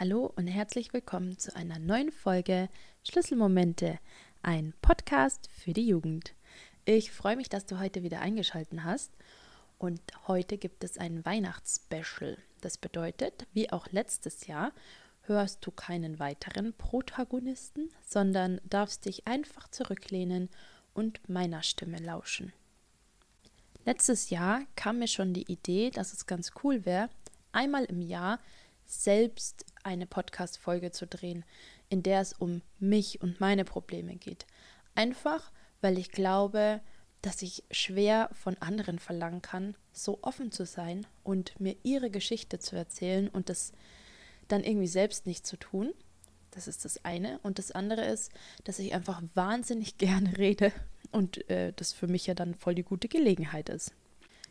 Hallo und herzlich willkommen zu einer neuen Folge Schlüsselmomente, ein Podcast für die Jugend. Ich freue mich, dass du heute wieder eingeschaltet hast und heute gibt es ein Weihnachtsspecial. Das bedeutet, wie auch letztes Jahr, hörst du keinen weiteren Protagonisten, sondern darfst dich einfach zurücklehnen und meiner Stimme lauschen. Letztes Jahr kam mir schon die Idee, dass es ganz cool wäre, einmal im Jahr selbst eine Podcast-Folge zu drehen, in der es um mich und meine Probleme geht. Einfach, weil ich glaube, dass ich schwer von anderen verlangen kann, so offen zu sein und mir ihre Geschichte zu erzählen und das dann irgendwie selbst nicht zu tun. Das ist das eine. Und das andere ist, dass ich einfach wahnsinnig gerne rede und äh, das für mich ja dann voll die gute Gelegenheit ist.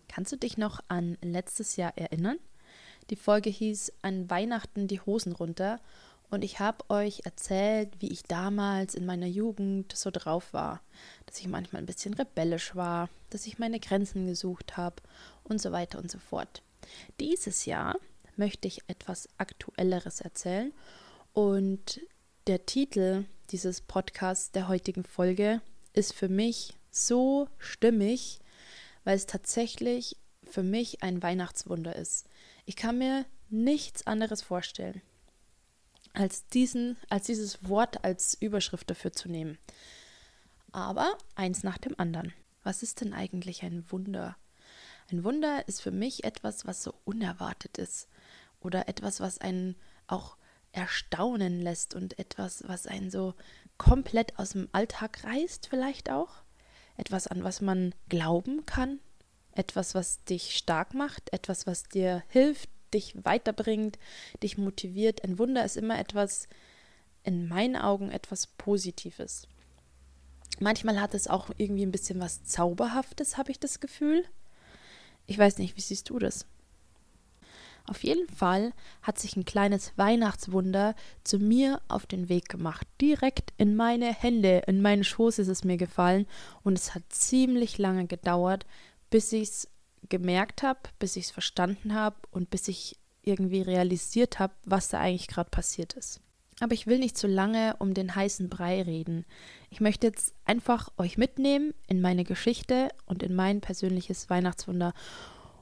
Kannst du dich noch an letztes Jahr erinnern? Die Folge hieß An Weihnachten die Hosen runter und ich habe euch erzählt, wie ich damals in meiner Jugend so drauf war, dass ich manchmal ein bisschen rebellisch war, dass ich meine Grenzen gesucht habe und so weiter und so fort. Dieses Jahr möchte ich etwas Aktuelleres erzählen und der Titel dieses Podcasts der heutigen Folge ist für mich so stimmig, weil es tatsächlich für mich ein Weihnachtswunder ist. Ich kann mir nichts anderes vorstellen, als, diesen, als dieses Wort als Überschrift dafür zu nehmen. Aber eins nach dem anderen. Was ist denn eigentlich ein Wunder? Ein Wunder ist für mich etwas, was so unerwartet ist oder etwas, was einen auch erstaunen lässt und etwas, was einen so komplett aus dem Alltag reißt, vielleicht auch. Etwas, an was man glauben kann, etwas, was dich stark macht, etwas, was dir hilft, dich weiterbringt, dich motiviert. Ein Wunder ist immer etwas, in meinen Augen etwas Positives. Manchmal hat es auch irgendwie ein bisschen was Zauberhaftes, habe ich das Gefühl. Ich weiß nicht, wie siehst du das? Auf jeden Fall hat sich ein kleines Weihnachtswunder zu mir auf den Weg gemacht. Direkt in meine Hände, in meinen Schoß ist es mir gefallen und es hat ziemlich lange gedauert, bis ich es gemerkt habe, bis ich es verstanden habe und bis ich irgendwie realisiert habe, was da eigentlich gerade passiert ist. Aber ich will nicht zu lange um den heißen Brei reden. Ich möchte jetzt einfach euch mitnehmen in meine Geschichte und in mein persönliches Weihnachtswunder.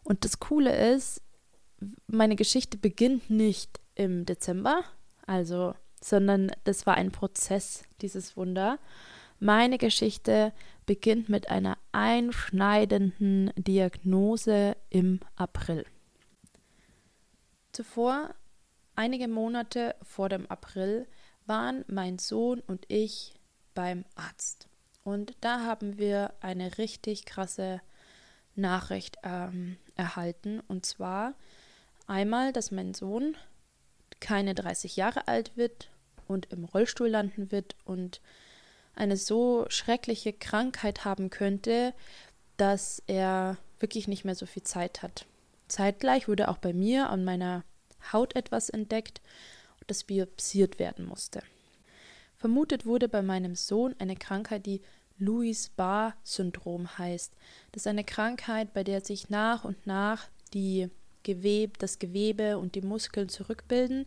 Und das Coole ist, meine Geschichte beginnt nicht im Dezember, also, sondern das war ein Prozess, dieses Wunder. Meine Geschichte beginnt mit einer einschneidenden Diagnose im April. Zuvor, einige Monate vor dem April, waren mein Sohn und ich beim Arzt. Und da haben wir eine richtig krasse Nachricht ähm, erhalten. Und zwar einmal, dass mein Sohn keine 30 Jahre alt wird und im Rollstuhl landen wird und eine so schreckliche Krankheit haben könnte, dass er wirklich nicht mehr so viel Zeit hat. Zeitgleich wurde auch bei mir an meiner Haut etwas entdeckt, das biopsiert werden musste. Vermutet wurde bei meinem Sohn eine Krankheit, die Louis-Barr-Syndrom heißt. Das ist eine Krankheit, bei der sich nach und nach die Gewebe, das Gewebe und die Muskeln zurückbilden,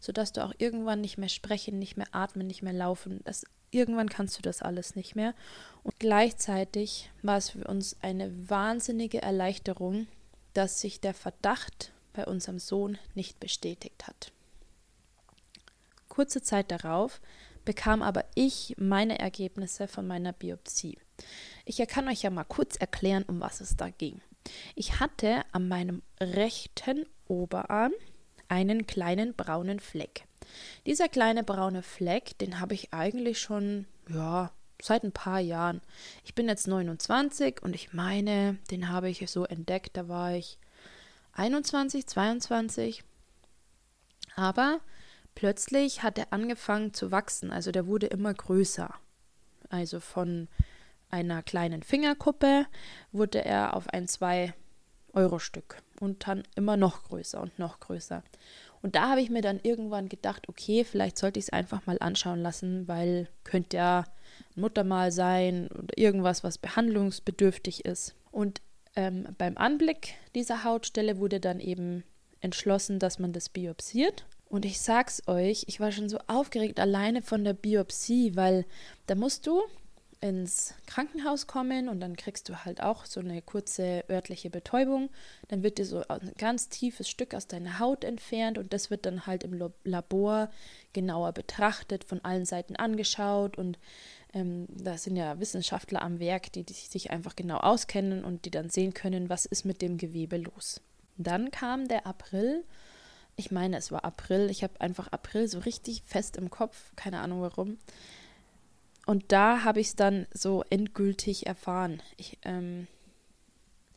sodass du auch irgendwann nicht mehr sprechen, nicht mehr atmen, nicht mehr laufen. Das Irgendwann kannst du das alles nicht mehr. Und gleichzeitig war es für uns eine wahnsinnige Erleichterung, dass sich der Verdacht bei unserem Sohn nicht bestätigt hat. Kurze Zeit darauf bekam aber ich meine Ergebnisse von meiner Biopsie. Ich kann euch ja mal kurz erklären, um was es da ging. Ich hatte an meinem rechten Oberarm einen kleinen braunen Fleck. Dieser kleine braune Fleck, den habe ich eigentlich schon, ja, seit ein paar Jahren. Ich bin jetzt 29 und ich meine, den habe ich so entdeckt, da war ich 21, 22. Aber plötzlich hat er angefangen zu wachsen, also der wurde immer größer. Also von einer kleinen Fingerkuppe wurde er auf ein 2-Euro-Stück und dann immer noch größer und noch größer. Und da habe ich mir dann irgendwann gedacht, okay, vielleicht sollte ich es einfach mal anschauen lassen, weil könnte ja ein Muttermal sein oder irgendwas, was behandlungsbedürftig ist. Und ähm, beim Anblick dieser Hautstelle wurde dann eben entschlossen, dass man das biopsiert. Und ich sag's euch, ich war schon so aufgeregt alleine von der Biopsie, weil da musst du ins Krankenhaus kommen und dann kriegst du halt auch so eine kurze örtliche Betäubung. Dann wird dir so ein ganz tiefes Stück aus deiner Haut entfernt und das wird dann halt im Labor genauer betrachtet, von allen Seiten angeschaut und ähm, da sind ja Wissenschaftler am Werk, die, die sich einfach genau auskennen und die dann sehen können, was ist mit dem Gewebe los. Dann kam der April. Ich meine, es war April. Ich habe einfach April so richtig fest im Kopf. Keine Ahnung warum. Und da habe ich es dann so endgültig erfahren, ich, ähm,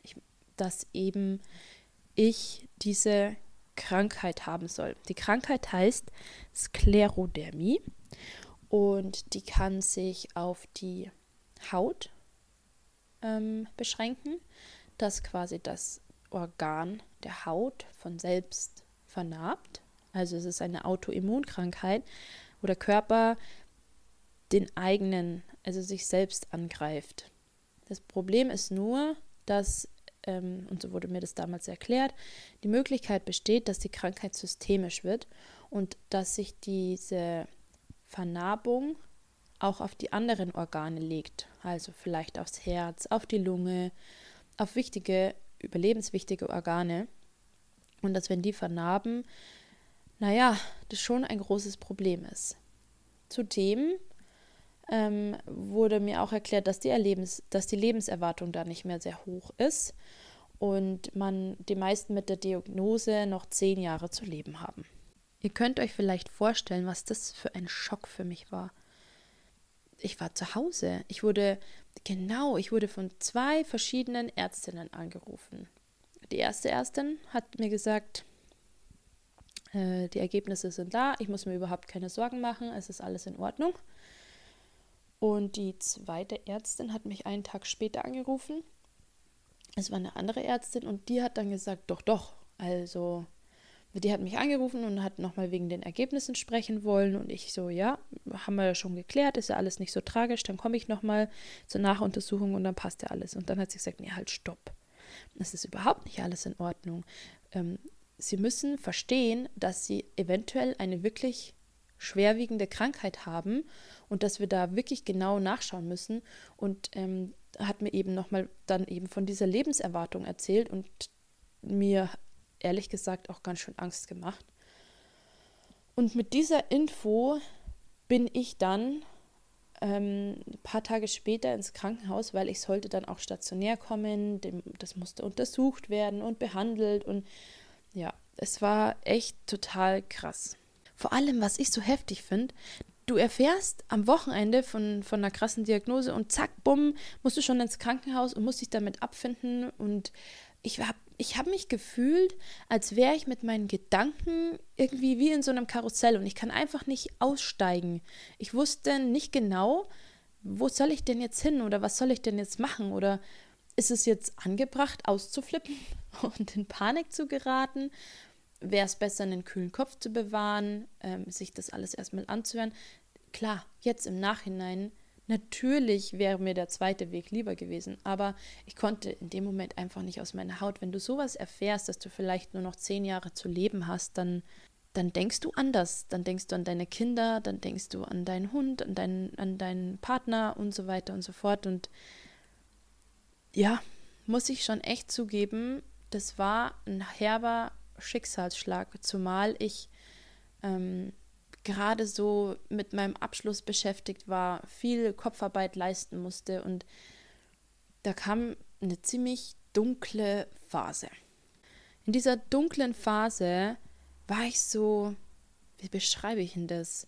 ich, dass eben ich diese Krankheit haben soll. Die Krankheit heißt Sklerodermie und die kann sich auf die Haut ähm, beschränken, dass quasi das Organ der Haut von selbst vernarbt. Also es ist eine Autoimmunkrankheit, wo der Körper den eigenen, also sich selbst angreift. Das Problem ist nur, dass, ähm, und so wurde mir das damals erklärt, die Möglichkeit besteht, dass die Krankheit systemisch wird und dass sich diese Vernarbung auch auf die anderen Organe legt, also vielleicht aufs Herz, auf die Lunge, auf wichtige, überlebenswichtige Organe. Und dass wenn die vernarben, naja, das schon ein großes Problem ist. Zudem ähm, wurde mir auch erklärt, dass die, Erlebens dass die Lebenserwartung da nicht mehr sehr hoch ist und man die meisten mit der Diagnose noch zehn Jahre zu leben haben. Ihr könnt euch vielleicht vorstellen, was das für ein Schock für mich war. Ich war zu Hause. Ich wurde, genau, ich wurde von zwei verschiedenen Ärztinnen angerufen. Die erste Ärztin hat mir gesagt, äh, die Ergebnisse sind da, ich muss mir überhaupt keine Sorgen machen, es ist alles in Ordnung. Und die zweite Ärztin hat mich einen Tag später angerufen. Es war eine andere Ärztin und die hat dann gesagt, doch, doch, also die hat mich angerufen und hat nochmal wegen den Ergebnissen sprechen wollen und ich so, ja, haben wir ja schon geklärt, ist ja alles nicht so tragisch, dann komme ich nochmal zur Nachuntersuchung und dann passt ja alles. Und dann hat sie gesagt, nee, halt, stopp. Das ist überhaupt nicht alles in Ordnung. Ähm, sie müssen verstehen, dass sie eventuell eine wirklich schwerwiegende Krankheit haben und dass wir da wirklich genau nachschauen müssen. Und ähm, hat mir eben nochmal dann eben von dieser Lebenserwartung erzählt und mir ehrlich gesagt auch ganz schön Angst gemacht. Und mit dieser Info bin ich dann ähm, ein paar Tage später ins Krankenhaus, weil ich sollte dann auch stationär kommen. Dem, das musste untersucht werden und behandelt. Und ja, es war echt total krass. Vor allem, was ich so heftig finde, du erfährst am Wochenende von, von einer krassen Diagnose und zack, bumm, musst du schon ins Krankenhaus und musst dich damit abfinden. Und ich habe ich hab mich gefühlt, als wäre ich mit meinen Gedanken irgendwie wie in so einem Karussell und ich kann einfach nicht aussteigen. Ich wusste nicht genau, wo soll ich denn jetzt hin oder was soll ich denn jetzt machen oder ist es jetzt angebracht, auszuflippen und in Panik zu geraten? Wäre es besser, einen kühlen Kopf zu bewahren, ähm, sich das alles erstmal anzuhören. Klar, jetzt im Nachhinein, natürlich wäre mir der zweite Weg lieber gewesen, aber ich konnte in dem Moment einfach nicht aus meiner Haut. Wenn du sowas erfährst, dass du vielleicht nur noch zehn Jahre zu leben hast, dann, dann denkst du anders. Dann denkst du an deine Kinder, dann denkst du an deinen Hund, an deinen, an deinen Partner und so weiter und so fort. Und ja, muss ich schon echt zugeben, das war ein herber Schicksalsschlag, zumal ich ähm, gerade so mit meinem Abschluss beschäftigt war, viel Kopfarbeit leisten musste und da kam eine ziemlich dunkle Phase. In dieser dunklen Phase war ich so, wie beschreibe ich denn das?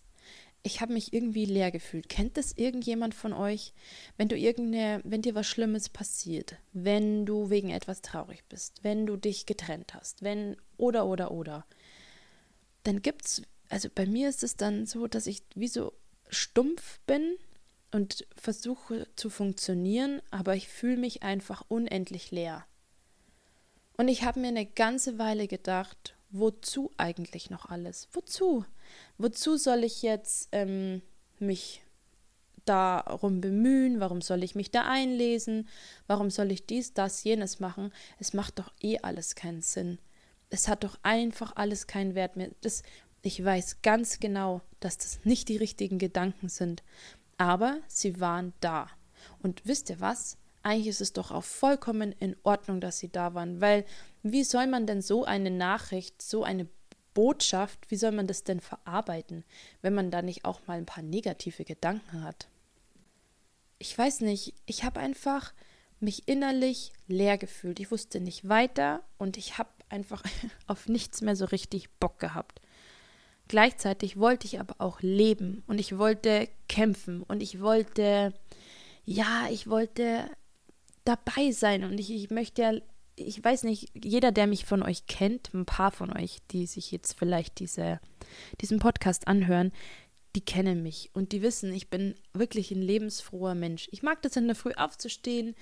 Ich habe mich irgendwie leer gefühlt. Kennt das irgendjemand von euch? Wenn du irgendeine, wenn dir was Schlimmes passiert, wenn du wegen etwas traurig bist, wenn du dich getrennt hast, wenn oder oder oder, dann gibt's, also bei mir ist es dann so, dass ich wie so stumpf bin und versuche zu funktionieren, aber ich fühle mich einfach unendlich leer. Und ich habe mir eine ganze Weile gedacht, wozu eigentlich noch alles? Wozu? Wozu soll ich jetzt ähm, mich darum bemühen? Warum soll ich mich da einlesen? Warum soll ich dies, das, jenes machen? Es macht doch eh alles keinen Sinn. Es hat doch einfach alles keinen Wert mehr. Das, Ich weiß ganz genau, dass das nicht die richtigen Gedanken sind, aber sie waren da. Und wisst ihr was? Eigentlich ist es doch auch vollkommen in Ordnung, dass sie da waren, weil wie soll man denn so eine Nachricht, so eine Botschaft, wie soll man das denn verarbeiten, wenn man da nicht auch mal ein paar negative Gedanken hat? Ich weiß nicht, ich habe einfach mich innerlich leer gefühlt. Ich wusste nicht weiter und ich habe einfach auf nichts mehr so richtig Bock gehabt. Gleichzeitig wollte ich aber auch leben und ich wollte kämpfen und ich wollte, ja, ich wollte dabei sein und ich, ich möchte ich weiß nicht, jeder, der mich von euch kennt, ein paar von euch, die sich jetzt vielleicht diese, diesen Podcast anhören, die kennen mich und die wissen, ich bin wirklich ein lebensfroher Mensch. Ich mag das in der Früh aufzustehen,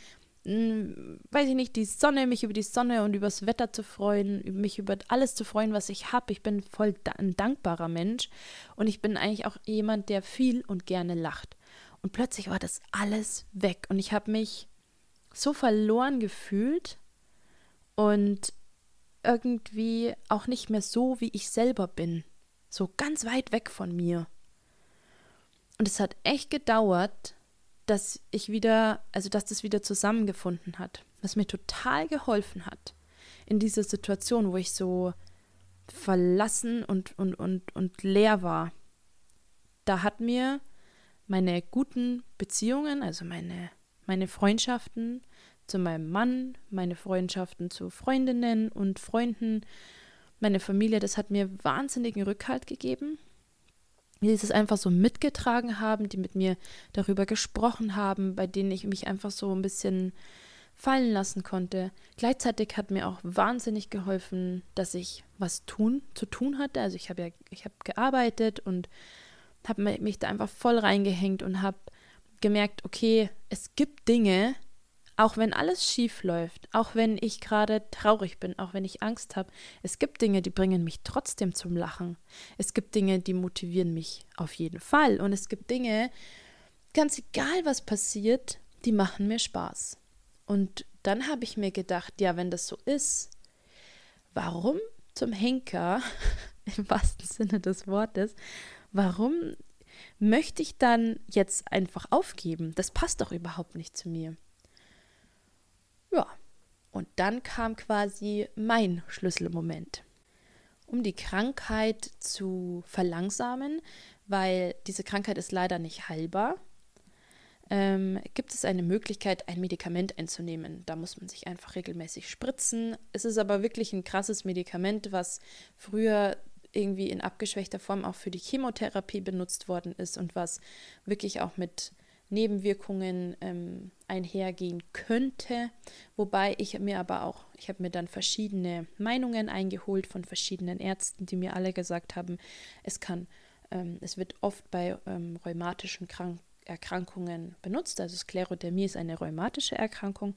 weiß ich nicht, die Sonne, mich über die Sonne und über das Wetter zu freuen, mich über alles zu freuen, was ich habe. Ich bin voll ein dankbarer Mensch und ich bin eigentlich auch jemand, der viel und gerne lacht. Und plötzlich war das alles weg und ich habe mich so verloren gefühlt und irgendwie auch nicht mehr so, wie ich selber bin. So ganz weit weg von mir. Und es hat echt gedauert, dass ich wieder, also dass das wieder zusammengefunden hat, was mir total geholfen hat in dieser Situation, wo ich so verlassen und, und, und, und leer war. Da hat mir meine guten Beziehungen, also meine, meine Freundschaften, zu meinem Mann, meine Freundschaften zu Freundinnen und Freunden, meine Familie, das hat mir wahnsinnigen Rückhalt gegeben. Die es einfach so mitgetragen haben, die mit mir darüber gesprochen haben, bei denen ich mich einfach so ein bisschen fallen lassen konnte. Gleichzeitig hat mir auch wahnsinnig geholfen, dass ich was tun zu tun hatte. Also ich habe ja ich habe gearbeitet und habe mich da einfach voll reingehängt und habe gemerkt, okay, es gibt Dinge, auch wenn alles schief läuft, auch wenn ich gerade traurig bin, auch wenn ich Angst habe, es gibt Dinge, die bringen mich trotzdem zum Lachen. Es gibt Dinge, die motivieren mich auf jeden Fall. Und es gibt Dinge, ganz egal was passiert, die machen mir Spaß. Und dann habe ich mir gedacht, ja, wenn das so ist, warum zum Henker, im wahrsten Sinne des Wortes, warum möchte ich dann jetzt einfach aufgeben? Das passt doch überhaupt nicht zu mir. Ja, und dann kam quasi mein Schlüsselmoment. Um die Krankheit zu verlangsamen, weil diese Krankheit ist leider nicht heilbar, ähm, gibt es eine Möglichkeit, ein Medikament einzunehmen. Da muss man sich einfach regelmäßig spritzen. Es ist aber wirklich ein krasses Medikament, was früher irgendwie in abgeschwächter Form auch für die Chemotherapie benutzt worden ist und was wirklich auch mit Nebenwirkungen ähm, einhergehen könnte. Wobei ich mir aber auch, ich habe mir dann verschiedene Meinungen eingeholt von verschiedenen Ärzten, die mir alle gesagt haben, es kann, ähm, es wird oft bei ähm, rheumatischen Krank Erkrankungen benutzt. Also Sklerodermie ist eine rheumatische Erkrankung.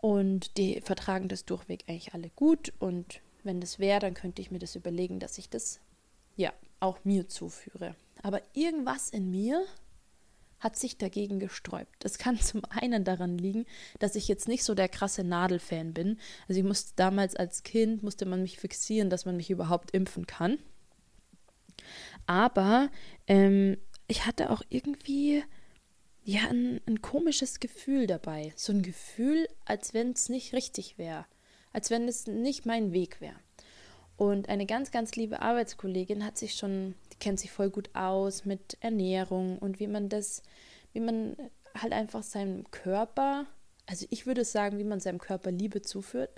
Und die vertragen das durchweg eigentlich alle gut. Und wenn das wäre, dann könnte ich mir das überlegen, dass ich das ja auch mir zuführe. Aber irgendwas in mir hat sich dagegen gesträubt. Es kann zum einen daran liegen, dass ich jetzt nicht so der krasse Nadelfan bin. Also ich musste damals als Kind, musste man mich fixieren, dass man mich überhaupt impfen kann. Aber ähm, ich hatte auch irgendwie ja ein, ein komisches Gefühl dabei. So ein Gefühl, als wenn es nicht richtig wäre. Als wenn es nicht mein Weg wäre. Und eine ganz, ganz liebe Arbeitskollegin hat sich schon, die kennt sich voll gut aus mit Ernährung und wie man das, wie man halt einfach seinem Körper, also ich würde sagen, wie man seinem Körper Liebe zuführt,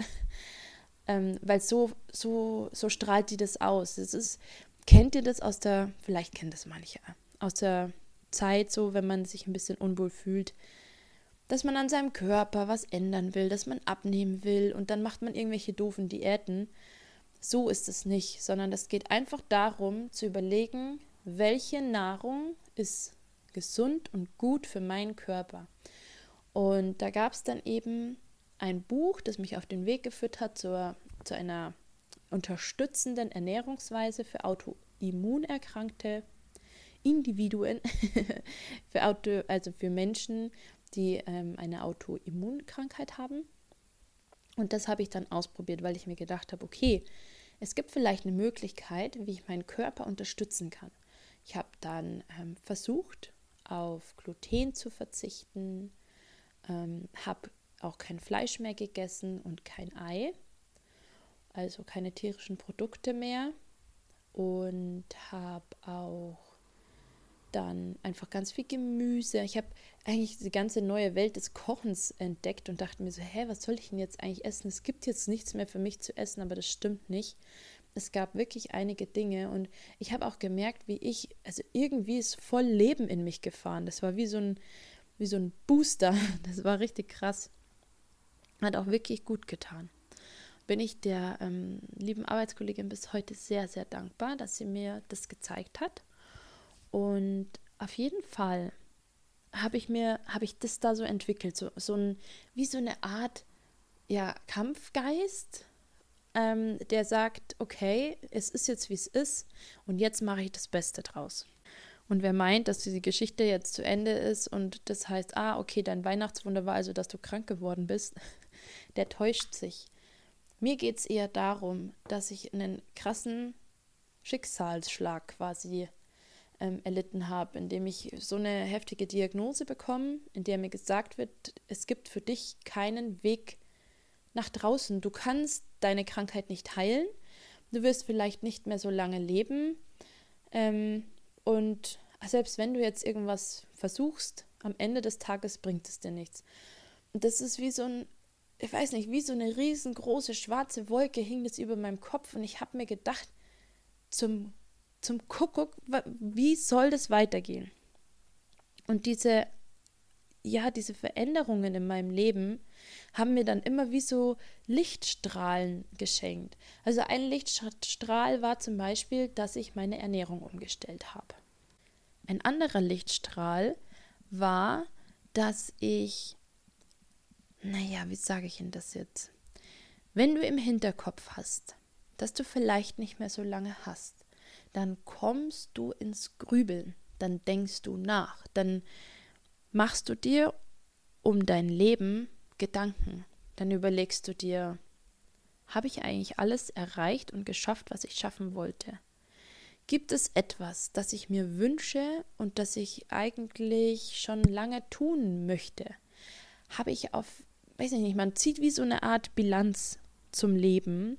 ähm, weil so, so, so strahlt die das aus. Das ist, kennt ihr das aus der, vielleicht kennt das manche, aus der Zeit so, wenn man sich ein bisschen unwohl fühlt, dass man an seinem Körper was ändern will, dass man abnehmen will und dann macht man irgendwelche doofen Diäten so ist es nicht, sondern es geht einfach darum zu überlegen, welche Nahrung ist gesund und gut für meinen Körper. Und da gab es dann eben ein Buch, das mich auf den Weg geführt hat zur, zu einer unterstützenden Ernährungsweise für autoimmunerkrankte Individuen, für Auto, also für Menschen, die ähm, eine Autoimmunkrankheit haben. Und das habe ich dann ausprobiert, weil ich mir gedacht habe, okay, es gibt vielleicht eine Möglichkeit, wie ich meinen Körper unterstützen kann. Ich habe dann ähm, versucht, auf Gluten zu verzichten, ähm, habe auch kein Fleisch mehr gegessen und kein Ei, also keine tierischen Produkte mehr und habe auch dann einfach ganz viel Gemüse. Ich habe eigentlich die ganze neue Welt des Kochens entdeckt und dachte mir so, hä, was soll ich denn jetzt eigentlich essen? Es gibt jetzt nichts mehr für mich zu essen, aber das stimmt nicht. Es gab wirklich einige Dinge und ich habe auch gemerkt, wie ich, also irgendwie ist voll Leben in mich gefahren. Das war wie so ein, wie so ein Booster. Das war richtig krass. Hat auch wirklich gut getan. Bin ich der ähm, lieben Arbeitskollegin bis heute sehr, sehr dankbar, dass sie mir das gezeigt hat. Und auf jeden Fall habe ich mir, habe ich das da so entwickelt, so, so ein, wie so eine Art, ja, Kampfgeist, ähm, der sagt, okay, es ist jetzt wie es ist und jetzt mache ich das Beste draus. Und wer meint, dass diese Geschichte jetzt zu Ende ist und das heißt, ah, okay, dein Weihnachtswunder war also, dass du krank geworden bist, der täuscht sich. Mir geht es eher darum, dass ich einen krassen Schicksalsschlag quasi ähm, erlitten habe, indem ich so eine heftige Diagnose bekomme, in der mir gesagt wird, es gibt für dich keinen Weg nach draußen. Du kannst deine Krankheit nicht heilen. Du wirst vielleicht nicht mehr so lange leben. Ähm, und selbst wenn du jetzt irgendwas versuchst, am Ende des Tages bringt es dir nichts. Und das ist wie so ein, ich weiß nicht, wie so eine riesengroße schwarze Wolke hing das über meinem Kopf. Und ich habe mir gedacht, zum, zum Kuckuck, wie soll das weitergehen? Und diese, ja, diese Veränderungen in meinem Leben, haben mir dann immer wie so Lichtstrahlen geschenkt. Also ein Lichtstrahl war zum Beispiel, dass ich meine Ernährung umgestellt habe. Ein anderer Lichtstrahl war, dass ich, naja, wie sage ich Ihnen das jetzt? Wenn du im Hinterkopf hast, dass du vielleicht nicht mehr so lange hast, dann kommst du ins Grübeln, dann denkst du nach, dann machst du dir um dein Leben Gedanken. Dann überlegst du dir, habe ich eigentlich alles erreicht und geschafft, was ich schaffen wollte? Gibt es etwas, das ich mir wünsche und das ich eigentlich schon lange tun möchte? Habe ich auf, weiß ich nicht, man zieht wie so eine Art Bilanz zum Leben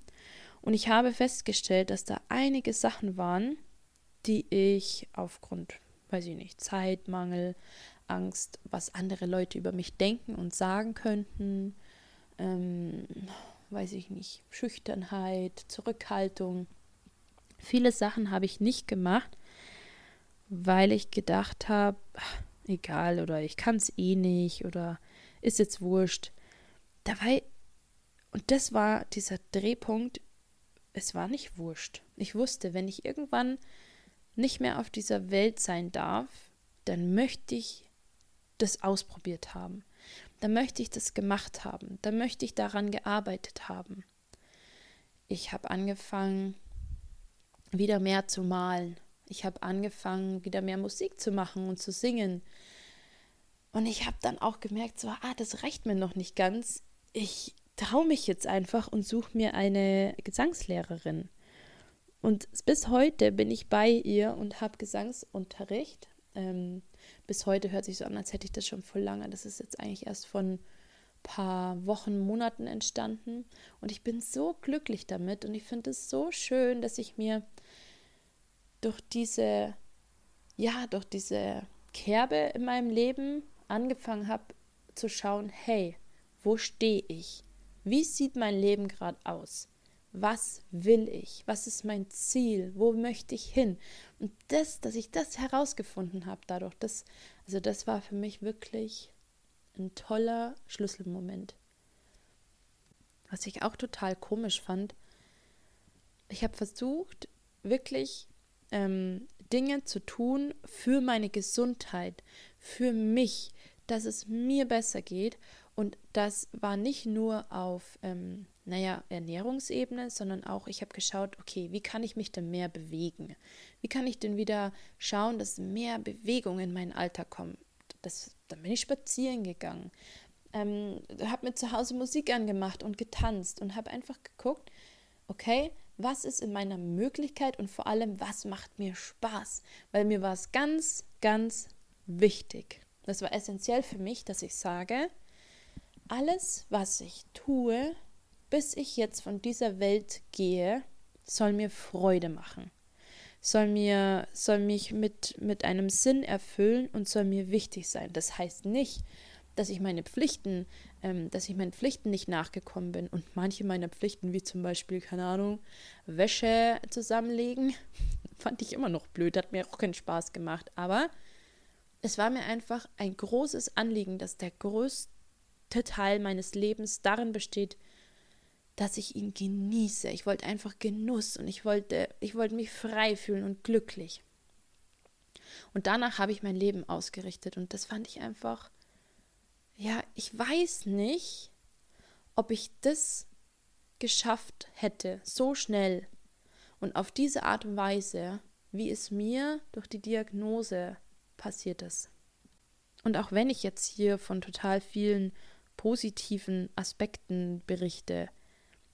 und ich habe festgestellt, dass da einige Sachen waren, die ich aufgrund, weiß ich nicht, Zeitmangel, Angst, was andere Leute über mich denken und sagen könnten, ähm, weiß ich nicht, Schüchternheit, Zurückhaltung. Viele Sachen habe ich nicht gemacht, weil ich gedacht habe, egal oder ich kann es eh nicht oder ist jetzt wurscht. Dabei, und das war dieser Drehpunkt, es war nicht wurscht. Ich wusste, wenn ich irgendwann nicht mehr auf dieser Welt sein darf, dann möchte ich das ausprobiert haben. Dann möchte ich das gemacht haben. Dann möchte ich daran gearbeitet haben. Ich habe angefangen, wieder mehr zu malen. Ich habe angefangen, wieder mehr Musik zu machen und zu singen. Und ich habe dann auch gemerkt, so, ah, das reicht mir noch nicht ganz. Ich traue mich jetzt einfach und suche mir eine Gesangslehrerin. Und bis heute bin ich bei ihr und habe Gesangsunterricht. Ähm, bis heute hört sich so an, als hätte ich das schon voll lange. Das ist jetzt eigentlich erst von paar Wochen, Monaten entstanden. Und ich bin so glücklich damit und ich finde es so schön, dass ich mir durch diese, ja, durch diese Kerbe in meinem Leben angefangen habe zu schauen, hey, wo stehe ich? Wie sieht mein Leben gerade aus? was will ich, was ist mein Ziel, wo möchte ich hin. Und das, dass ich das herausgefunden habe dadurch, das, also das war für mich wirklich ein toller Schlüsselmoment. Was ich auch total komisch fand, ich habe versucht, wirklich ähm, Dinge zu tun für meine Gesundheit, für mich, dass es mir besser geht. Und das war nicht nur auf ähm, naja, Ernährungsebene, sondern auch, ich habe geschaut, okay, wie kann ich mich denn mehr bewegen? Wie kann ich denn wieder schauen, dass mehr Bewegung in meinen Alltag kommt? Das, dann bin ich spazieren gegangen, ähm, habe mir zu Hause Musik angemacht und getanzt und habe einfach geguckt, okay, was ist in meiner Möglichkeit und vor allem, was macht mir Spaß. Weil mir war es ganz, ganz wichtig. Das war essentiell für mich, dass ich sage, alles, was ich tue, bis ich jetzt von dieser Welt gehe, soll mir Freude machen, soll mir, soll mich mit, mit einem Sinn erfüllen und soll mir wichtig sein. Das heißt nicht, dass ich meine Pflichten, ähm, dass ich meinen Pflichten nicht nachgekommen bin und manche meiner Pflichten, wie zum Beispiel, keine Ahnung, Wäsche zusammenlegen, fand ich immer noch blöd, hat mir auch keinen Spaß gemacht. Aber es war mir einfach ein großes Anliegen, dass der größte Teil meines Lebens darin besteht, dass ich ihn genieße. Ich wollte einfach Genuss und ich wollte, ich wollte mich frei fühlen und glücklich. Und danach habe ich mein Leben ausgerichtet und das fand ich einfach, ja, ich weiß nicht, ob ich das geschafft hätte, so schnell und auf diese Art und Weise, wie es mir durch die Diagnose passiert ist. Und auch wenn ich jetzt hier von total vielen positiven Aspekten berichte,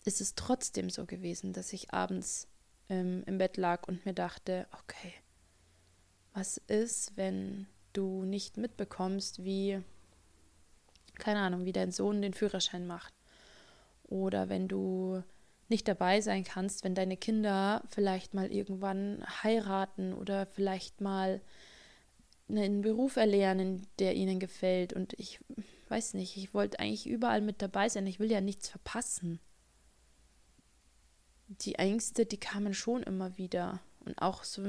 ist es trotzdem so gewesen, dass ich abends ähm, im Bett lag und mir dachte, okay, was ist, wenn du nicht mitbekommst, wie, keine Ahnung, wie dein Sohn den Führerschein macht? Oder wenn du nicht dabei sein kannst, wenn deine Kinder vielleicht mal irgendwann heiraten oder vielleicht mal einen Beruf erlernen, der ihnen gefällt. Und ich weiß nicht, ich wollte eigentlich überall mit dabei sein. Ich will ja nichts verpassen die Ängste, die kamen schon immer wieder. Und auch so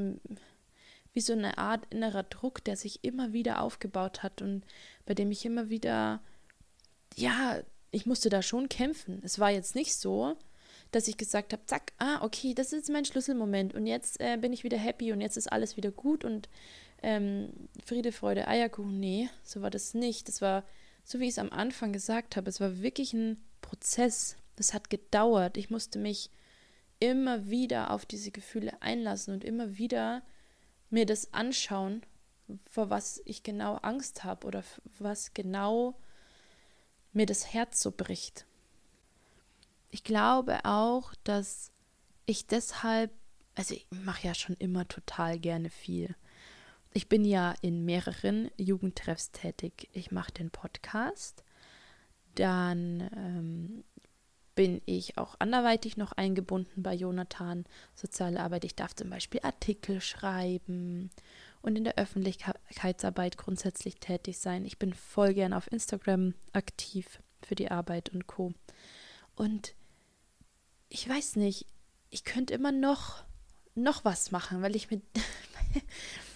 wie so eine Art innerer Druck, der sich immer wieder aufgebaut hat und bei dem ich immer wieder, ja, ich musste da schon kämpfen. Es war jetzt nicht so, dass ich gesagt habe, zack, ah, okay, das ist mein Schlüsselmoment und jetzt äh, bin ich wieder happy und jetzt ist alles wieder gut und ähm, Friede, Freude, Eierkuchen. Nee, so war das nicht. Das war, so wie ich es am Anfang gesagt habe, es war wirklich ein Prozess. Das hat gedauert. Ich musste mich immer wieder auf diese Gefühle einlassen und immer wieder mir das anschauen, vor was ich genau Angst habe oder was genau mir das Herz so bricht. Ich glaube auch, dass ich deshalb, also ich mache ja schon immer total gerne viel. Ich bin ja in mehreren Jugendtreffs tätig. Ich mache den Podcast, dann ähm, bin ich auch anderweitig noch eingebunden bei Jonathan Soziale Arbeit. Ich darf zum Beispiel Artikel schreiben und in der Öffentlichkeitsarbeit grundsätzlich tätig sein. Ich bin voll gern auf Instagram aktiv für die Arbeit und Co. Und ich weiß nicht, ich könnte immer noch noch was machen, weil ich mit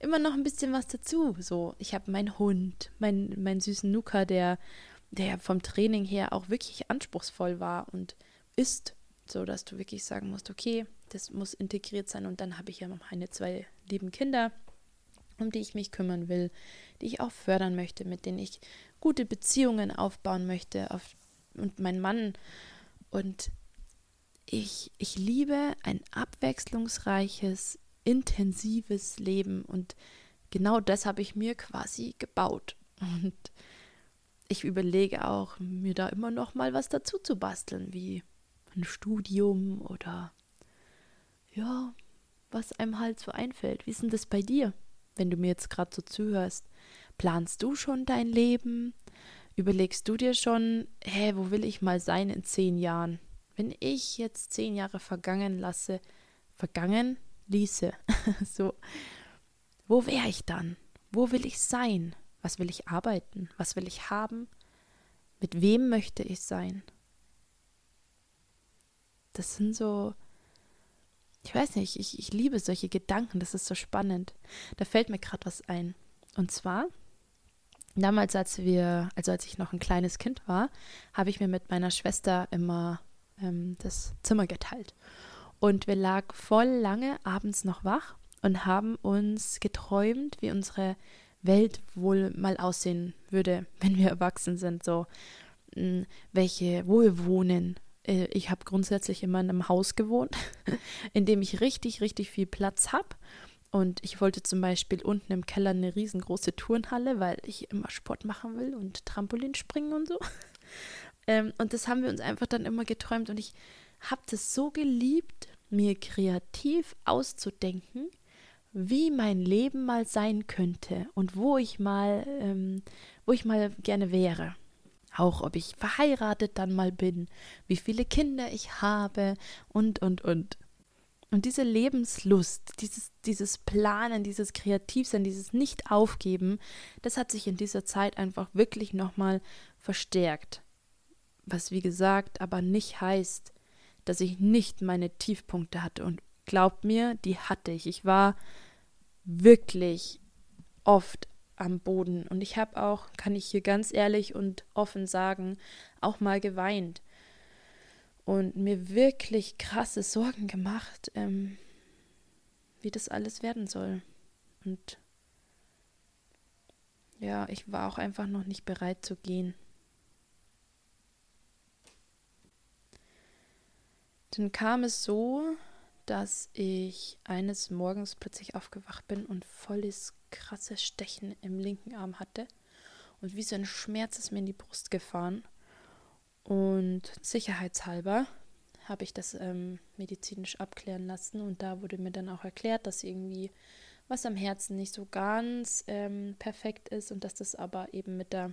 immer noch ein bisschen was dazu. So, ich habe meinen Hund, meinen, meinen süßen Nuka, der der vom Training her auch wirklich anspruchsvoll war und ist, so dass du wirklich sagen musst, okay, das muss integriert sein und dann habe ich ja noch meine zwei lieben Kinder, um die ich mich kümmern will, die ich auch fördern möchte, mit denen ich gute Beziehungen aufbauen möchte auf, und mein Mann und ich, ich liebe ein abwechslungsreiches, intensives Leben und genau das habe ich mir quasi gebaut. Und ich überlege auch, mir da immer noch mal was dazu zu basteln, wie ein Studium oder ja, was einem halt so einfällt. Wie ist denn das bei dir, wenn du mir jetzt gerade so zuhörst? Planst du schon dein Leben? Überlegst du dir schon, hä, wo will ich mal sein in zehn Jahren? Wenn ich jetzt zehn Jahre vergangen lasse, vergangen ließe, so, wo wäre ich dann? Wo will ich sein? Was will ich arbeiten? Was will ich haben? Mit wem möchte ich sein? Das sind so, ich weiß nicht, ich, ich liebe solche Gedanken, das ist so spannend. Da fällt mir gerade was ein. Und zwar, damals, als wir, also als ich noch ein kleines Kind war, habe ich mir mit meiner Schwester immer ähm, das Zimmer geteilt. Und wir lagen voll lange abends noch wach und haben uns geträumt, wie unsere Welt wohl mal aussehen würde, wenn wir erwachsen sind, so hm, welche, wo wir wohnen. Äh, ich habe grundsätzlich immer in einem Haus gewohnt, in dem ich richtig, richtig viel Platz habe. Und ich wollte zum Beispiel unten im Keller eine riesengroße Turnhalle, weil ich immer Sport machen will und Trampolin springen und so. Ähm, und das haben wir uns einfach dann immer geträumt. Und ich habe das so geliebt, mir kreativ auszudenken, wie mein Leben mal sein könnte und wo ich mal, ähm, wo ich mal gerne wäre. Auch ob ich verheiratet dann mal bin, wie viele Kinder ich habe und, und, und. Und diese Lebenslust, dieses, dieses Planen, dieses Kreativsein, dieses Nicht-Aufgeben, das hat sich in dieser Zeit einfach wirklich nochmal verstärkt. Was wie gesagt aber nicht heißt, dass ich nicht meine Tiefpunkte hatte. Und glaubt mir, die hatte ich. Ich war wirklich oft am Boden. Und ich habe auch, kann ich hier ganz ehrlich und offen sagen, auch mal geweint. Und mir wirklich krasse Sorgen gemacht, ähm, wie das alles werden soll. Und ja, ich war auch einfach noch nicht bereit zu gehen. Dann kam es so, dass ich eines Morgens plötzlich aufgewacht bin und volles krasses Stechen im linken Arm hatte. Und wie so ein Schmerz ist mir in die Brust gefahren. Und sicherheitshalber habe ich das ähm, medizinisch abklären lassen. Und da wurde mir dann auch erklärt, dass irgendwie was am Herzen nicht so ganz ähm, perfekt ist und dass das aber eben mit der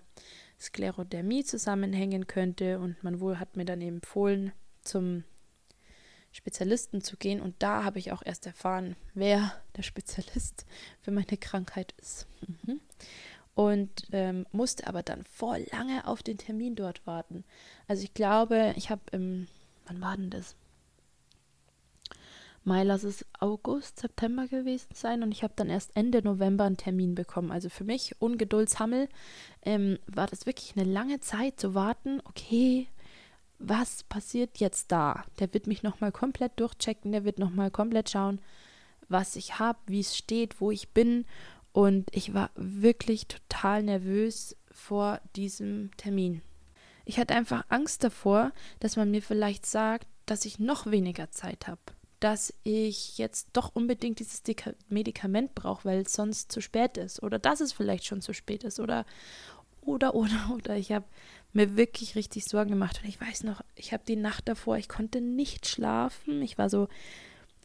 Sklerodermie zusammenhängen könnte. Und man wohl hat mir dann eben empfohlen, zum Spezialisten zu gehen. Und da habe ich auch erst erfahren, wer der Spezialist für meine Krankheit ist. Mhm. Und ähm, musste aber dann vor lange auf den Termin dort warten. Also ich glaube, ich habe im, wann war denn das? Mai, lass es August, September gewesen sein und ich habe dann erst Ende November einen Termin bekommen. Also für mich, Ungeduldshammel, ähm, war das wirklich eine lange Zeit zu warten. Okay, was passiert jetzt da? Der wird mich nochmal komplett durchchecken, der wird nochmal komplett schauen, was ich habe, wie es steht, wo ich bin. Und ich war wirklich total nervös vor diesem Termin. Ich hatte einfach Angst davor, dass man mir vielleicht sagt, dass ich noch weniger Zeit habe, dass ich jetzt doch unbedingt dieses Medikament brauche, weil es sonst zu spät ist oder dass es vielleicht schon zu spät ist oder oder oder oder ich habe mir wirklich richtig Sorgen gemacht. Und ich weiß noch, ich habe die Nacht davor, ich konnte nicht schlafen. Ich war so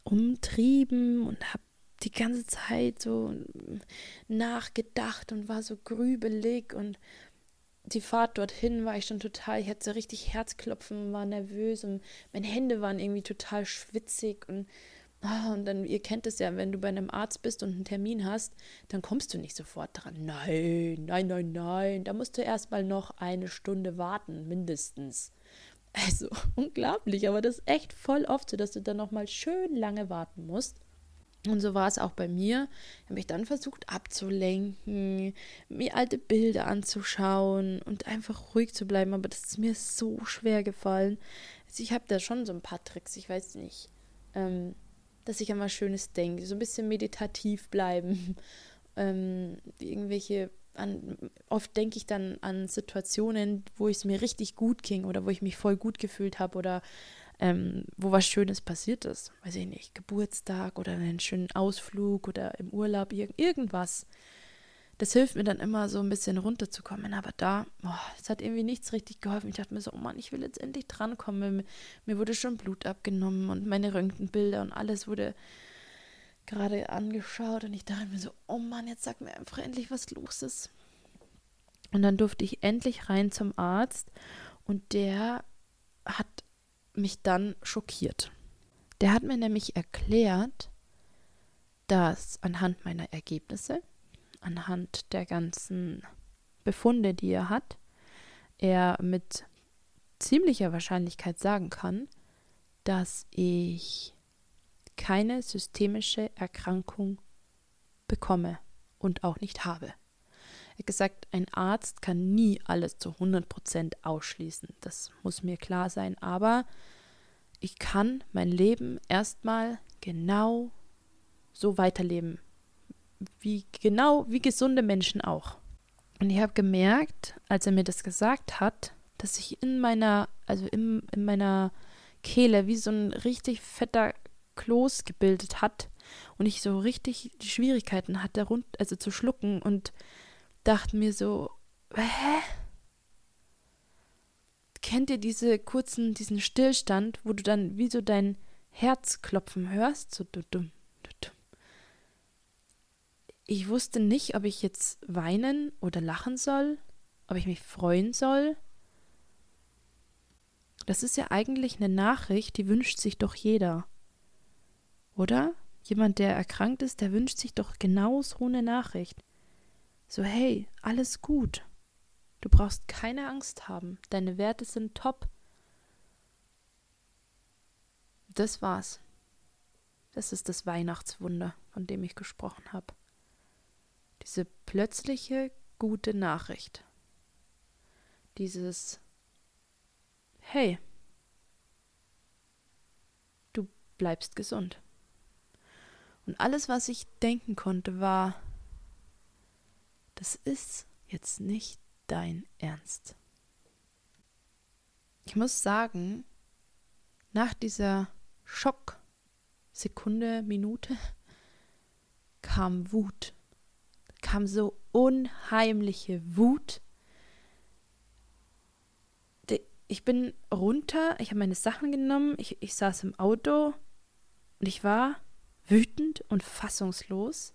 umtrieben und habe die ganze Zeit so nachgedacht und war so grübelig und die Fahrt dorthin war ich schon total, ich hatte so richtig Herzklopfen, war nervös und meine Hände waren irgendwie total schwitzig und und dann, ihr kennt es ja, wenn du bei einem Arzt bist und einen Termin hast, dann kommst du nicht sofort dran. Nein, nein, nein, nein. Da musst du erstmal noch eine Stunde warten, mindestens. Also unglaublich, aber das ist echt voll oft so, dass du dann nochmal schön lange warten musst. Und so war es auch bei mir. Ich habe mich dann versucht abzulenken, mir alte Bilder anzuschauen und einfach ruhig zu bleiben. Aber das ist mir so schwer gefallen. Also ich habe da schon so ein paar Tricks, ich weiß nicht. Ähm, dass ich an was Schönes denke, so ein bisschen meditativ bleiben. Ähm, irgendwelche, an, oft denke ich dann an Situationen, wo es mir richtig gut ging oder wo ich mich voll gut gefühlt habe oder ähm, wo was Schönes passiert ist. Weiß ich nicht, Geburtstag oder einen schönen Ausflug oder im Urlaub, ir irgendwas das hilft mir dann immer so ein bisschen runterzukommen. Aber da, es hat irgendwie nichts richtig geholfen. Ich dachte mir so, oh Mann, ich will jetzt endlich drankommen. Mir, wurde schon Blut abgenommen und meine Röntgenbilder und alles wurde gerade angeschaut. Und ich dachte mir so, oh Mann, jetzt sag mir einfach endlich, was los ist. Und dann durfte ich endlich rein zum Arzt und der hat mich dann schockiert. Der hat mir nämlich erklärt, dass anhand meiner Ergebnisse, anhand der ganzen Befunde, die er hat, er mit ziemlicher Wahrscheinlichkeit sagen kann, dass ich keine systemische Erkrankung bekomme und auch nicht habe. Er hat gesagt, ein Arzt kann nie alles zu 100% ausschließen. Das muss mir klar sein. Aber ich kann mein Leben erstmal genau so weiterleben, wie genau wie gesunde Menschen auch. Und ich habe gemerkt, als er mir das gesagt hat, dass sich in meiner, also in, in meiner Kehle wie so ein richtig fetter Kloß gebildet hat und ich so richtig Schwierigkeiten hatte, rund, also zu schlucken und dachte mir so, hä? kennt ihr diese kurzen, diesen Stillstand, wo du dann wie so dein Herz klopfen hörst? So du dumm, du dumm. Ich wusste nicht, ob ich jetzt weinen oder lachen soll, ob ich mich freuen soll. Das ist ja eigentlich eine Nachricht, die wünscht sich doch jeder. Oder? Jemand, der erkrankt ist, der wünscht sich doch genau so eine Nachricht. So, hey, alles gut. Du brauchst keine Angst haben. Deine Werte sind top. Das war's. Das ist das Weihnachtswunder, von dem ich gesprochen habe. Diese plötzliche gute Nachricht. Dieses Hey, du bleibst gesund. Und alles, was ich denken konnte, war, das ist jetzt nicht dein Ernst. Ich muss sagen, nach dieser Schocksekunde, Minute kam Wut. Kam so unheimliche Wut. Ich bin runter, ich habe meine Sachen genommen, ich, ich saß im Auto und ich war wütend und fassungslos.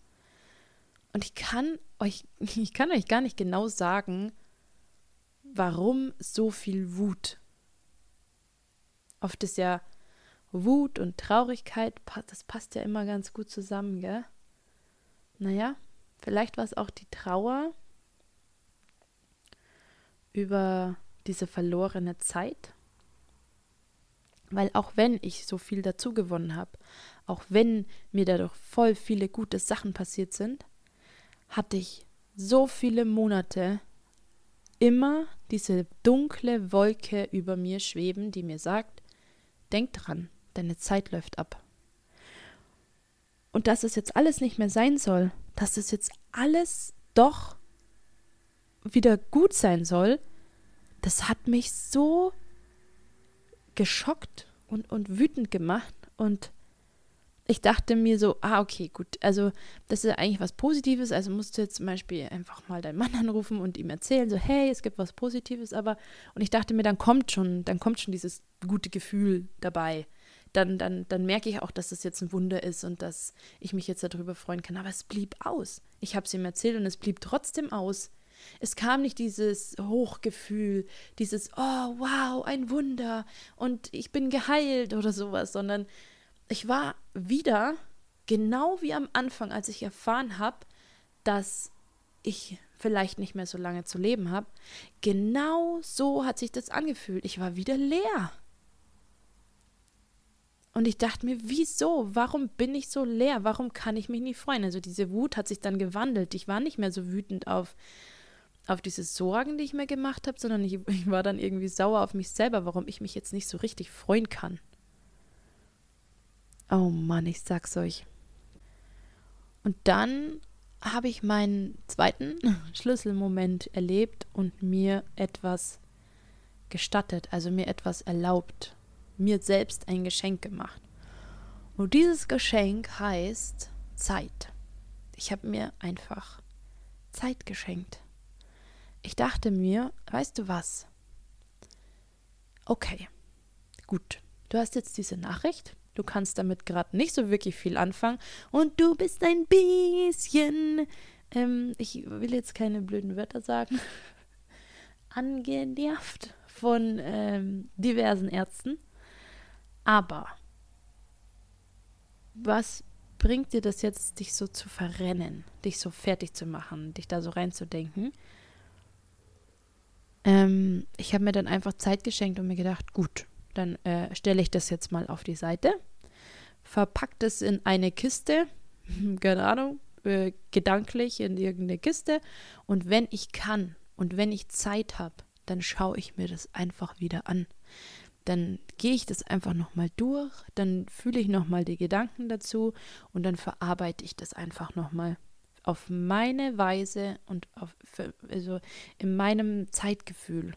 Und ich kann euch, ich kann euch gar nicht genau sagen, warum so viel Wut? Oft ist ja Wut und Traurigkeit, das passt ja immer ganz gut zusammen, gell? Naja, vielleicht war es auch die Trauer über diese verlorene Zeit. Weil auch wenn ich so viel dazu gewonnen habe, auch wenn mir dadurch voll viele gute Sachen passiert sind, hatte ich so viele Monate immer diese dunkle Wolke über mir schweben, die mir sagt, denk dran, deine Zeit läuft ab. Und dass es jetzt alles nicht mehr sein soll, dass es jetzt alles doch wieder gut sein soll, das hat mich so geschockt und, und wütend gemacht. Und ich dachte mir so, ah, okay, gut, also das ist eigentlich was Positives, also musst du jetzt zum Beispiel einfach mal deinen Mann anrufen und ihm erzählen, so, hey, es gibt was Positives, aber, und ich dachte mir, dann kommt schon, dann kommt schon dieses gute Gefühl dabei. Dann, dann, dann merke ich auch, dass das jetzt ein Wunder ist und dass ich mich jetzt darüber freuen kann. Aber es blieb aus. Ich habe es ihm erzählt und es blieb trotzdem aus. Es kam nicht dieses Hochgefühl, dieses, oh, wow, ein Wunder und ich bin geheilt oder sowas, sondern ich war wieder genau wie am Anfang, als ich erfahren habe, dass ich vielleicht nicht mehr so lange zu leben habe. Genau so hat sich das angefühlt. Ich war wieder leer. Und ich dachte mir, wieso? Warum bin ich so leer? Warum kann ich mich nicht freuen? Also diese Wut hat sich dann gewandelt. Ich war nicht mehr so wütend auf, auf diese Sorgen, die ich mir gemacht habe, sondern ich, ich war dann irgendwie sauer auf mich selber, warum ich mich jetzt nicht so richtig freuen kann. Oh Mann, ich sag's euch. Und dann habe ich meinen zweiten Schlüsselmoment erlebt und mir etwas gestattet, also mir etwas erlaubt, mir selbst ein Geschenk gemacht. Und dieses Geschenk heißt Zeit. Ich habe mir einfach Zeit geschenkt. Ich dachte mir, weißt du was? Okay, gut, du hast jetzt diese Nachricht, Du kannst damit gerade nicht so wirklich viel anfangen und du bist ein bisschen, ähm, ich will jetzt keine blöden Wörter sagen, angenervt von ähm, diversen Ärzten. Aber was bringt dir das jetzt, dich so zu verrennen, dich so fertig zu machen, dich da so reinzudenken? Ähm, ich habe mir dann einfach Zeit geschenkt und mir gedacht, gut, dann äh, stelle ich das jetzt mal auf die Seite, verpackt es in eine Kiste, keine Ahnung, äh, gedanklich in irgendeine Kiste. Und wenn ich kann und wenn ich Zeit habe, dann schaue ich mir das einfach wieder an. Dann gehe ich das einfach nochmal durch, dann fühle ich nochmal die Gedanken dazu und dann verarbeite ich das einfach nochmal auf meine Weise und auf, also in meinem Zeitgefühl.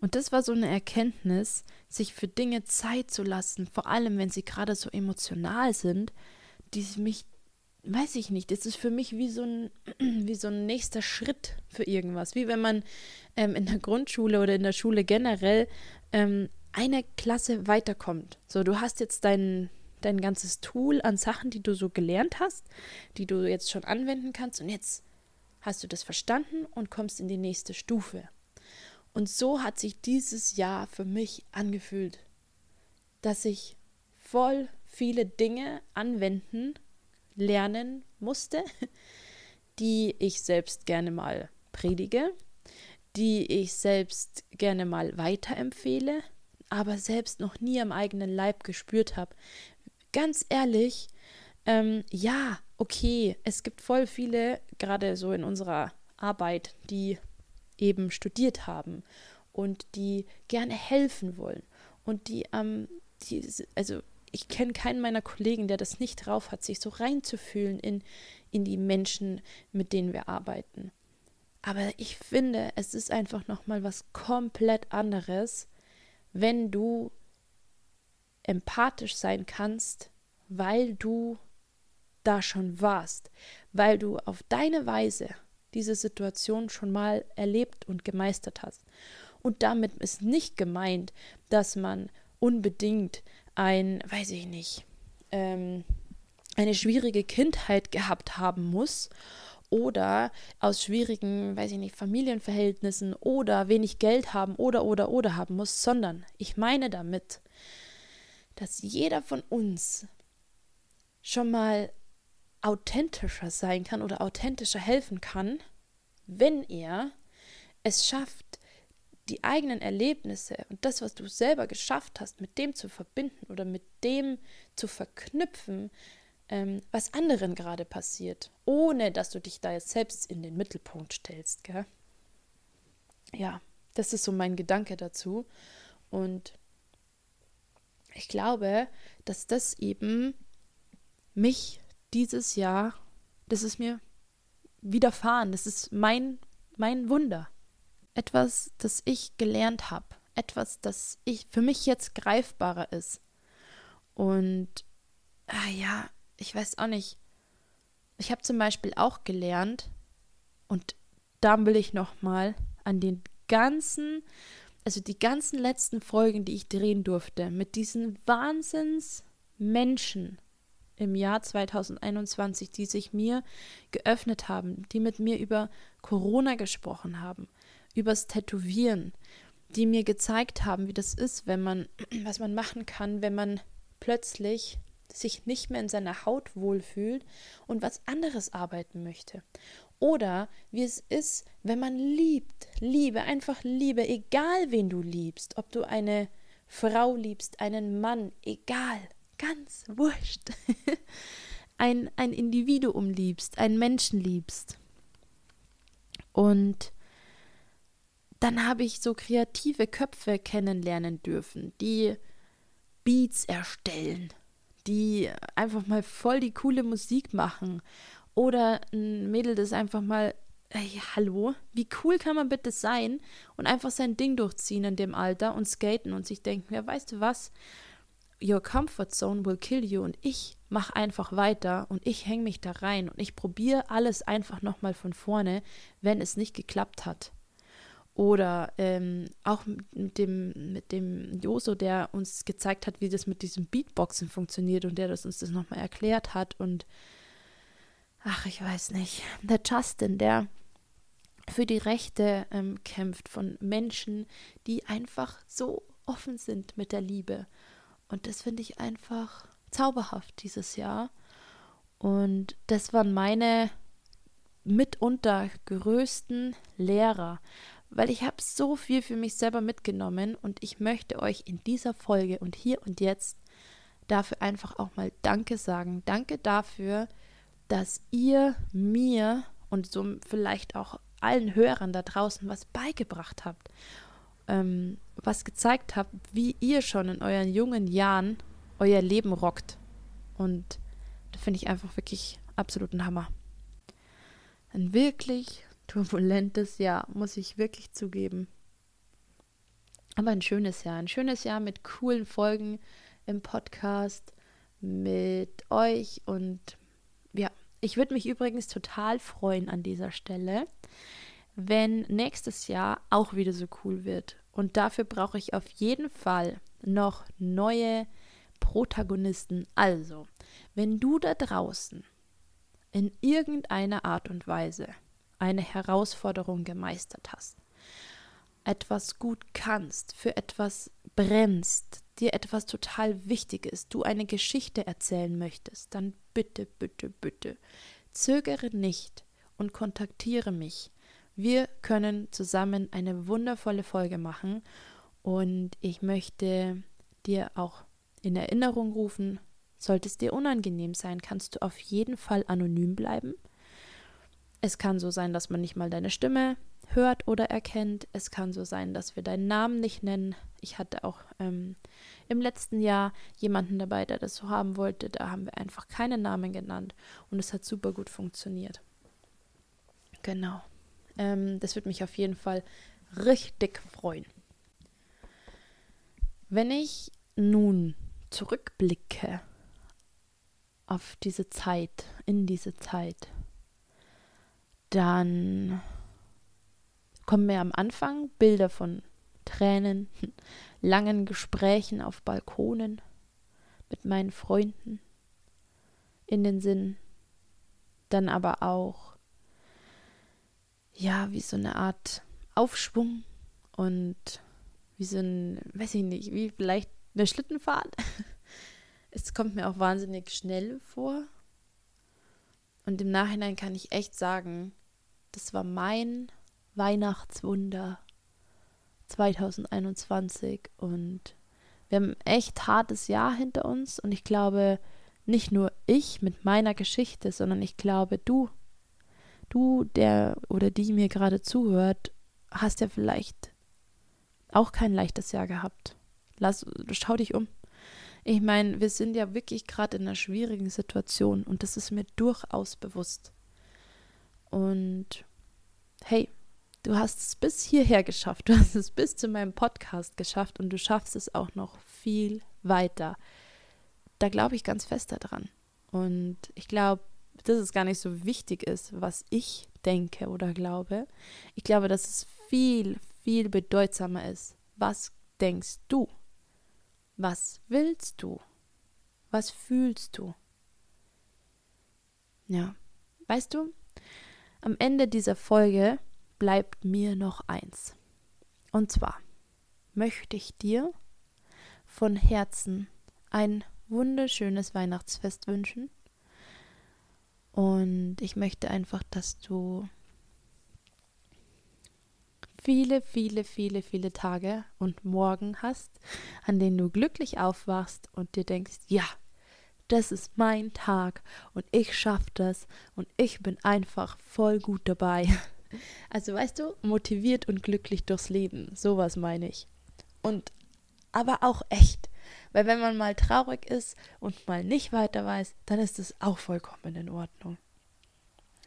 Und das war so eine Erkenntnis, sich für Dinge Zeit zu lassen, vor allem wenn sie gerade so emotional sind, die mich weiß ich nicht, das ist für mich wie so ein, wie so ein nächster Schritt für irgendwas. Wie wenn man ähm, in der Grundschule oder in der Schule generell ähm, eine Klasse weiterkommt. So, du hast jetzt dein, dein ganzes Tool an Sachen, die du so gelernt hast, die du jetzt schon anwenden kannst und jetzt hast du das verstanden und kommst in die nächste Stufe. Und so hat sich dieses Jahr für mich angefühlt, dass ich voll viele Dinge anwenden, lernen musste, die ich selbst gerne mal predige, die ich selbst gerne mal weiterempfehle, aber selbst noch nie am eigenen Leib gespürt habe. Ganz ehrlich, ähm, ja, okay, es gibt voll viele, gerade so in unserer Arbeit, die eben studiert haben und die gerne helfen wollen und die, ähm, die also ich kenne keinen meiner Kollegen, der das nicht drauf hat, sich so reinzufühlen in, in die Menschen, mit denen wir arbeiten. Aber ich finde, es ist einfach nochmal was komplett anderes, wenn du empathisch sein kannst, weil du da schon warst, weil du auf deine Weise diese Situation schon mal erlebt und gemeistert hast. Und damit ist nicht gemeint, dass man unbedingt ein, weiß ich nicht, ähm, eine schwierige Kindheit gehabt haben muss oder aus schwierigen, weiß ich nicht, Familienverhältnissen oder wenig Geld haben oder oder oder haben muss, sondern ich meine damit, dass jeder von uns schon mal authentischer sein kann oder authentischer helfen kann, wenn er es schafft, die eigenen Erlebnisse und das, was du selber geschafft hast, mit dem zu verbinden oder mit dem zu verknüpfen, ähm, was anderen gerade passiert, ohne dass du dich da jetzt selbst in den Mittelpunkt stellst. Gell? Ja, das ist so mein Gedanke dazu. Und ich glaube, dass das eben mich dieses Jahr, das ist mir widerfahren, das ist mein, mein Wunder etwas, das ich gelernt habe, etwas, das ich für mich jetzt greifbarer ist. Und ah ja, ich weiß auch nicht. Ich habe zum Beispiel auch gelernt, und da will ich noch mal an den ganzen, also die ganzen letzten Folgen, die ich drehen durfte, mit diesen Wahnsinnsmenschen im Jahr 2021, die sich mir geöffnet haben, die mit mir über Corona gesprochen haben, übers Tätowieren, die mir gezeigt haben, wie das ist, wenn man, was man machen kann, wenn man plötzlich sich nicht mehr in seiner Haut wohlfühlt und was anderes arbeiten möchte. Oder wie es ist, wenn man liebt, Liebe, einfach Liebe, egal wen du liebst, ob du eine Frau liebst, einen Mann, egal, ganz wurscht, ein, ein Individuum liebst, einen Menschen liebst. Und dann habe ich so kreative Köpfe kennenlernen dürfen, die Beats erstellen, die einfach mal voll die coole Musik machen. Oder ein Mädel, das einfach mal, ey, hallo, wie cool kann man bitte sein und einfach sein Ding durchziehen in dem Alter und skaten und sich denken, ja, weißt du was, your comfort zone will kill you und ich mache einfach weiter und ich hänge mich da rein und ich probiere alles einfach nochmal von vorne, wenn es nicht geklappt hat. Oder ähm, auch mit dem, mit dem Joso, der uns gezeigt hat, wie das mit diesem Beatboxen funktioniert und der das uns das nochmal erklärt hat. Und ach, ich weiß nicht. Der Justin, der für die Rechte ähm, kämpft von Menschen, die einfach so offen sind mit der Liebe. Und das finde ich einfach zauberhaft dieses Jahr. Und das waren meine mitunter größten Lehrer, weil ich habe so viel für mich selber mitgenommen und ich möchte euch in dieser Folge und hier und jetzt dafür einfach auch mal Danke sagen. Danke dafür, dass ihr mir und so vielleicht auch allen Hörern da draußen was beigebracht habt, ähm, was gezeigt habt, wie ihr schon in euren jungen Jahren euer Leben rockt. Und da finde ich einfach wirklich absoluten Hammer. Ein wirklich turbulentes Jahr, muss ich wirklich zugeben. Aber ein schönes Jahr, ein schönes Jahr mit coolen Folgen im Podcast, mit euch und ja, Ich würde mich übrigens total freuen an dieser Stelle, wenn nächstes Jahr auch wieder so cool wird. Und dafür brauche ich auf jeden Fall noch neue Protagonisten. Also, wenn du da draußen in irgendeiner Art und Weise eine Herausforderung gemeistert hast, etwas gut kannst, für etwas brennst, dir etwas total wichtig ist, du eine Geschichte erzählen möchtest, dann bitte, bitte, bitte, zögere nicht und kontaktiere mich. Wir können zusammen eine wundervolle Folge machen und ich möchte dir auch in Erinnerung rufen, sollte es dir unangenehm sein, kannst du auf jeden Fall anonym bleiben. Es kann so sein, dass man nicht mal deine Stimme hört oder erkennt. Es kann so sein, dass wir deinen Namen nicht nennen. Ich hatte auch ähm, im letzten Jahr jemanden dabei, der das so haben wollte. Da haben wir einfach keinen Namen genannt und es hat super gut funktioniert. Genau. Ähm, das würde mich auf jeden Fall richtig freuen. Wenn ich nun zurückblicke auf diese Zeit, in diese Zeit, dann kommen mir am Anfang Bilder von Tränen, langen Gesprächen auf Balkonen mit meinen Freunden in den Sinn. Dann aber auch, ja, wie so eine Art Aufschwung und wie so ein, weiß ich nicht, wie vielleicht eine Schlittenfahrt. Es kommt mir auch wahnsinnig schnell vor. Und im Nachhinein kann ich echt sagen, das war mein Weihnachtswunder 2021 und wir haben ein echt hartes Jahr hinter uns und ich glaube, nicht nur ich mit meiner Geschichte, sondern ich glaube, du, du, der oder die mir gerade zuhört, hast ja vielleicht auch kein leichtes Jahr gehabt. Lass, schau dich um. Ich meine, wir sind ja wirklich gerade in einer schwierigen Situation und das ist mir durchaus bewusst. Und hey, du hast es bis hierher geschafft, du hast es bis zu meinem Podcast geschafft und du schaffst es auch noch viel weiter. Da glaube ich ganz fest daran. Und ich glaube, dass es gar nicht so wichtig ist, was ich denke oder glaube. Ich glaube, dass es viel, viel bedeutsamer ist. Was denkst du? Was willst du? Was fühlst du? Ja, weißt du, am Ende dieser Folge bleibt mir noch eins. Und zwar möchte ich dir von Herzen ein wunderschönes Weihnachtsfest wünschen. Und ich möchte einfach, dass du viele, viele, viele, viele Tage und Morgen hast, an denen du glücklich aufwachst und dir denkst, ja, das ist mein Tag und ich schaffe das und ich bin einfach voll gut dabei. Also weißt du, motiviert und glücklich durchs Leben, sowas meine ich. Und aber auch echt, weil wenn man mal traurig ist und mal nicht weiter weiß, dann ist es auch vollkommen in Ordnung.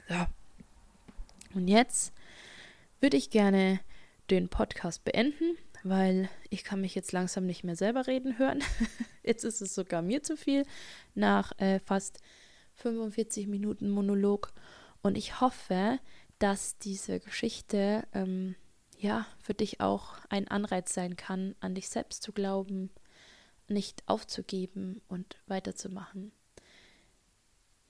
So. Und jetzt würde ich gerne den Podcast beenden weil ich kann mich jetzt langsam nicht mehr selber reden hören. jetzt ist es sogar mir zu viel nach äh, fast 45 Minuten Monolog. Und ich hoffe, dass diese Geschichte ähm, ja für dich auch ein Anreiz sein kann, an dich selbst zu glauben, nicht aufzugeben und weiterzumachen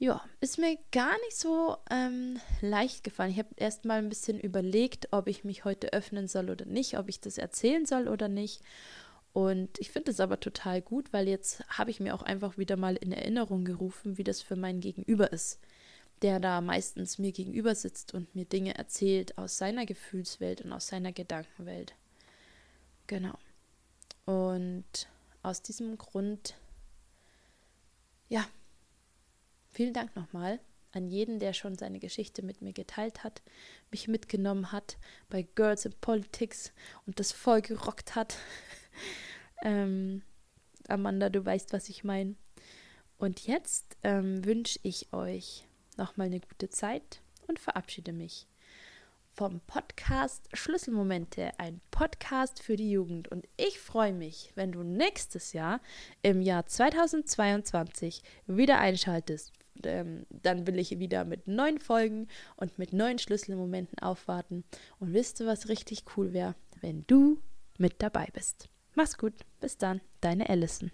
ja, ist mir gar nicht so ähm, leicht gefallen. Ich habe erst mal ein bisschen überlegt, ob ich mich heute öffnen soll oder nicht, ob ich das erzählen soll oder nicht. Und ich finde es aber total gut, weil jetzt habe ich mir auch einfach wieder mal in Erinnerung gerufen, wie das für mein Gegenüber ist, der da meistens mir gegenüber sitzt und mir Dinge erzählt aus seiner Gefühlswelt und aus seiner Gedankenwelt. Genau. Und aus diesem Grund, ja, Vielen Dank nochmal an jeden, der schon seine Geschichte mit mir geteilt hat, mich mitgenommen hat bei Girls in Politics und das voll gerockt hat. ähm, Amanda, du weißt, was ich meine. Und jetzt ähm, wünsche ich euch nochmal eine gute Zeit und verabschiede mich vom Podcast Schlüsselmomente, ein Podcast für die Jugend. Und ich freue mich, wenn du nächstes Jahr im Jahr 2022 wieder einschaltest ähm, dann will ich wieder mit neuen Folgen und mit neuen Schlüsselmomenten aufwarten. Und wisst ihr, was richtig cool wäre? Wenn du mit dabei bist. Mach's gut. Bis dann. Deine Allison.